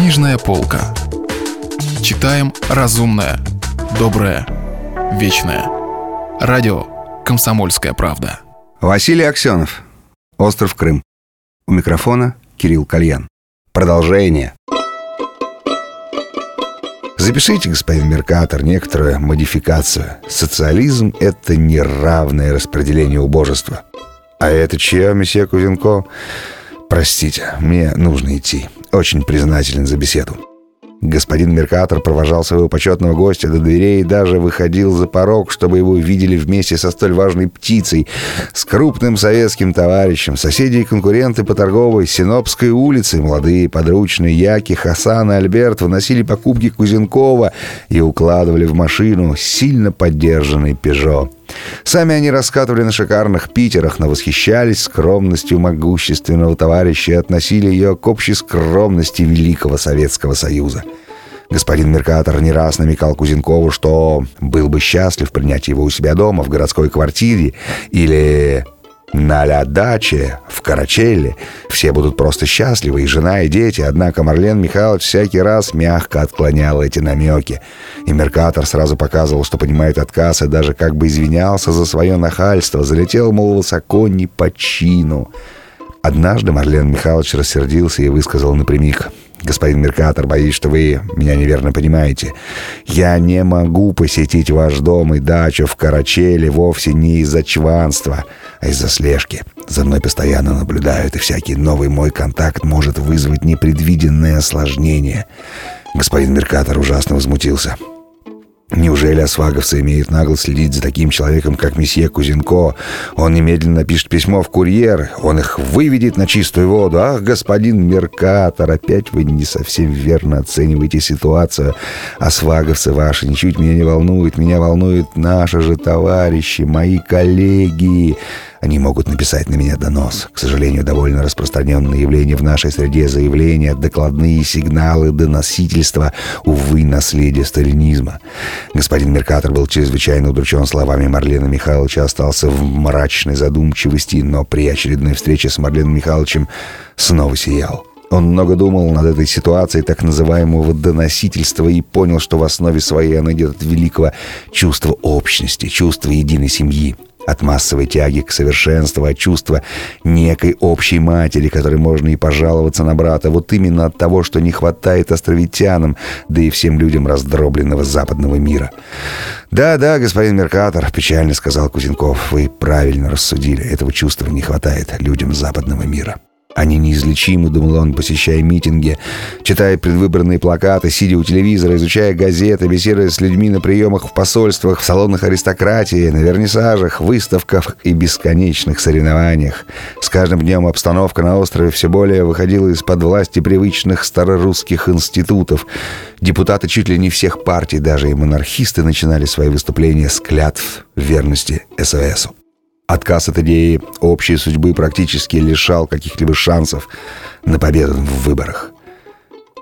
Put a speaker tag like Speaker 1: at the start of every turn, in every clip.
Speaker 1: Книжная полка. Читаем разумное, доброе, вечное. Радио «Комсомольская правда».
Speaker 2: Василий Аксенов. Остров Крым. У микрофона Кирилл Кальян. Продолжение. Запишите, господин Меркатор, некоторую модификацию. Социализм – это неравное распределение убожества. А это чье, месье Кузенко? Простите, мне нужно идти. Очень признателен за беседу. Господин Меркатор провожал своего почетного гостя до дверей и даже выходил за порог, чтобы его видели вместе со столь важной птицей, с крупным советским товарищем, соседи и конкуренты по торговой Синопской улице, молодые подручные Яки, Хасан и Альберт выносили покупки Кузенкова и укладывали в машину сильно поддержанный «Пежо». Сами они раскатывали на шикарных питерах, но восхищались скромностью могущественного товарища и относили ее к общей скромности Великого Советского Союза. Господин Меркатор не раз намекал Кузенкову, что был бы счастлив принять его у себя дома в городской квартире или на ля-даче, в Карачелле. Все будут просто счастливы, и жена, и дети. Однако Марлен Михайлович всякий раз мягко отклонял эти намеки. И Меркатор сразу показывал, что понимает отказ, и даже как бы извинялся за свое нахальство. Залетел, мол, высоко не по чину. Однажды Марлен Михайлович рассердился и высказал напрямик. «Господин Меркатор, боюсь, что вы меня неверно понимаете. Я не могу посетить ваш дом и дачу в Карачеле вовсе не из-за чванства, а из-за слежки. За мной постоянно наблюдают, и всякий новый мой контакт может вызвать непредвиденное осложнение». Господин Меркатор ужасно возмутился. Неужели осваговцы имеют наглость следить за таким человеком, как месье Кузенко? Он немедленно напишет письмо в курьер, он их выведет на чистую воду. Ах, господин Меркатор, опять вы не совсем верно оцениваете ситуацию. Осваговцы ваши ничуть меня не волнуют, меня волнуют наши же товарищи, мои коллеги. Они могут написать на меня донос. К сожалению, довольно распространенное явление в нашей среде заявления, докладные сигналы, доносительства, увы, наследие сталинизма. Господин Меркатор был чрезвычайно удручен словами Марлена Михайловича, остался в мрачной задумчивости, но при очередной встрече с Марленом Михайловичем снова сиял. Он много думал над этой ситуацией так называемого доносительства и понял, что в основе своей оно идет от великого чувства общности, чувства единой семьи от массовой тяги к совершенству, от чувства некой общей матери, которой можно и пожаловаться на брата, вот именно от того, что не хватает островитянам, да и всем людям раздробленного западного мира. «Да-да, господин Меркатор», — печально сказал Кузенков, — «вы правильно рассудили, этого чувства не хватает людям западного мира». Они неизлечимы, думал он, посещая митинги, читая предвыборные плакаты, сидя у телевизора, изучая газеты, беседуя с людьми на приемах в посольствах, в салонах аристократии, на вернисажах, выставках и бесконечных соревнованиях. С каждым днем обстановка на острове все более выходила из-под власти привычных старорусских институтов. Депутаты чуть ли не всех партий, даже и монархисты начинали свои выступления с клятв верности СОСу. Отказ от идеи общей судьбы практически лишал каких-либо шансов на победу в выборах.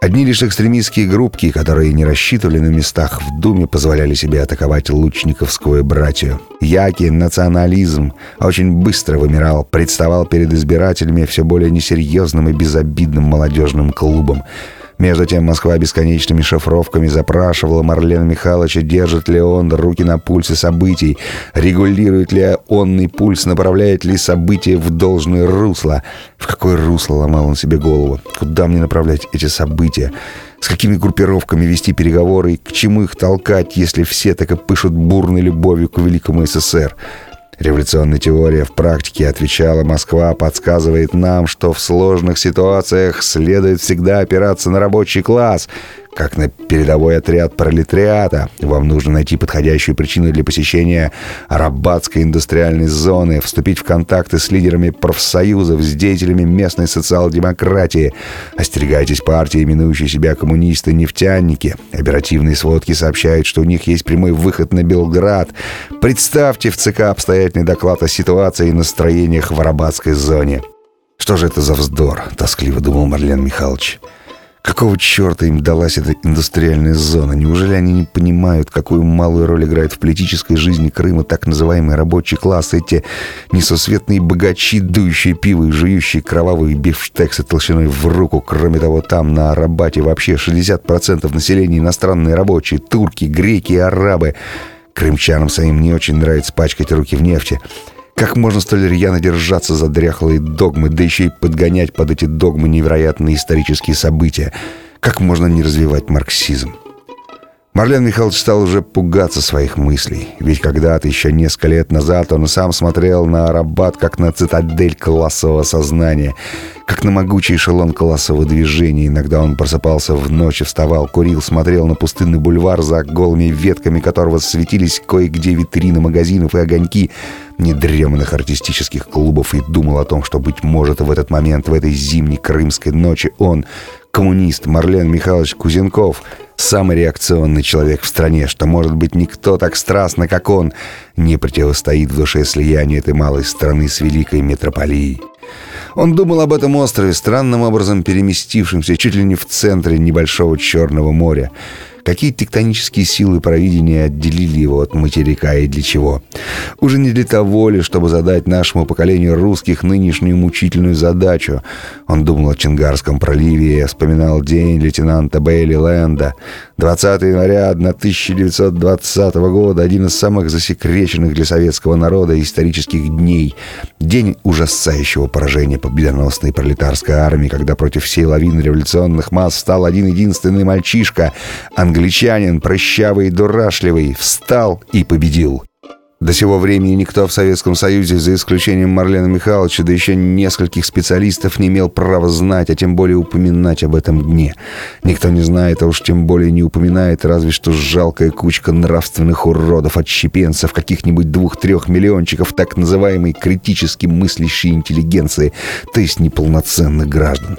Speaker 2: Одни лишь экстремистские группки, которые не рассчитывали на местах в Думе, позволяли себе атаковать лучниковскую братью. Яки национализм очень быстро вымирал, представал перед избирателями все более несерьезным и безобидным молодежным клубом – между тем Москва бесконечными шифровками запрашивала Марлена Михайловича, держит ли он руки на пульсе событий, регулирует ли онный пульс, направляет ли события в должное русло. В какое русло ломал он себе голову? Куда мне направлять эти события? С какими группировками вести переговоры и к чему их толкать, если все так и пышут бурной любовью к великому СССР? Революционная теория в практике отвечала Москва, подсказывает нам, что в сложных ситуациях следует всегда опираться на рабочий класс, как на передовой отряд пролетариата. Вам нужно найти подходящую причину для посещения Арабатской индустриальной зоны, вступить в контакты с лидерами профсоюзов, с деятелями местной социал-демократии. Остерегайтесь партии, именующей себя коммунисты-нефтяники. Оперативные сводки сообщают, что у них есть прямой выход на Белград. Представьте в ЦК обстоятельный доклад о ситуации и настроениях в Арабатской зоне. «Что же это за вздор?» — тоскливо думал Марлен Михайлович. Какого черта им далась эта индустриальная зона? Неужели они не понимают, какую малую роль играет в политической жизни Крыма так называемый рабочий класс, эти несусветные богачи, дующие пиво и жующие кровавые бифштексы толщиной в руку. Кроме того, там, на Арабате, вообще 60% населения иностранные рабочие, турки, греки арабы. Крымчанам своим не очень нравится пачкать руки в нефти. Как можно столь рьяно держаться за дряхлые догмы, да еще и подгонять под эти догмы невероятные исторические события? Как можно не развивать марксизм? Марлен Михайлович стал уже пугаться своих мыслей. Ведь когда-то, еще несколько лет назад, он сам смотрел на Арабат как на цитадель классового сознания, как на могучий эшелон классового движения. Иногда он просыпался в ночь, вставал, курил, смотрел на пустынный бульвар, за голыми ветками которого светились кое-где витрины магазинов и огоньки недреманных артистических клубов и думал о том, что, быть может, в этот момент, в этой зимней крымской ночи он, коммунист Марлен Михайлович Кузенков — самый реакционный человек в стране, что, может быть, никто так страстно, как он, не противостоит в душе слиянию этой малой страны с великой метрополией. Он думал об этом острове, странным образом переместившемся чуть ли не в центре небольшого Черного моря, Какие тектонические силы провидения отделили его от материка и для чего? Уже не для того ли, чтобы задать нашему поколению русских нынешнюю мучительную задачу. Он думал о Чингарском проливе, вспоминал день лейтенанта Бейли Лэнда. 20 января 1920 года, один из самых засекреченных для советского народа исторических дней. День ужасающего поражения победоносной пролетарской армии, когда против всей лавины революционных масс стал один единственный мальчишка, англичанин, прыщавый и дурашливый, встал и победил. До сего времени никто в Советском Союзе, за исключением Марлена Михайловича, да еще нескольких специалистов, не имел права знать, а тем более упоминать об этом дне. Никто не знает, а уж тем более не упоминает, разве что жалкая кучка нравственных уродов, отщепенцев, каких-нибудь двух-трех миллиончиков так называемой критически мыслящей интеллигенции, то есть неполноценных граждан.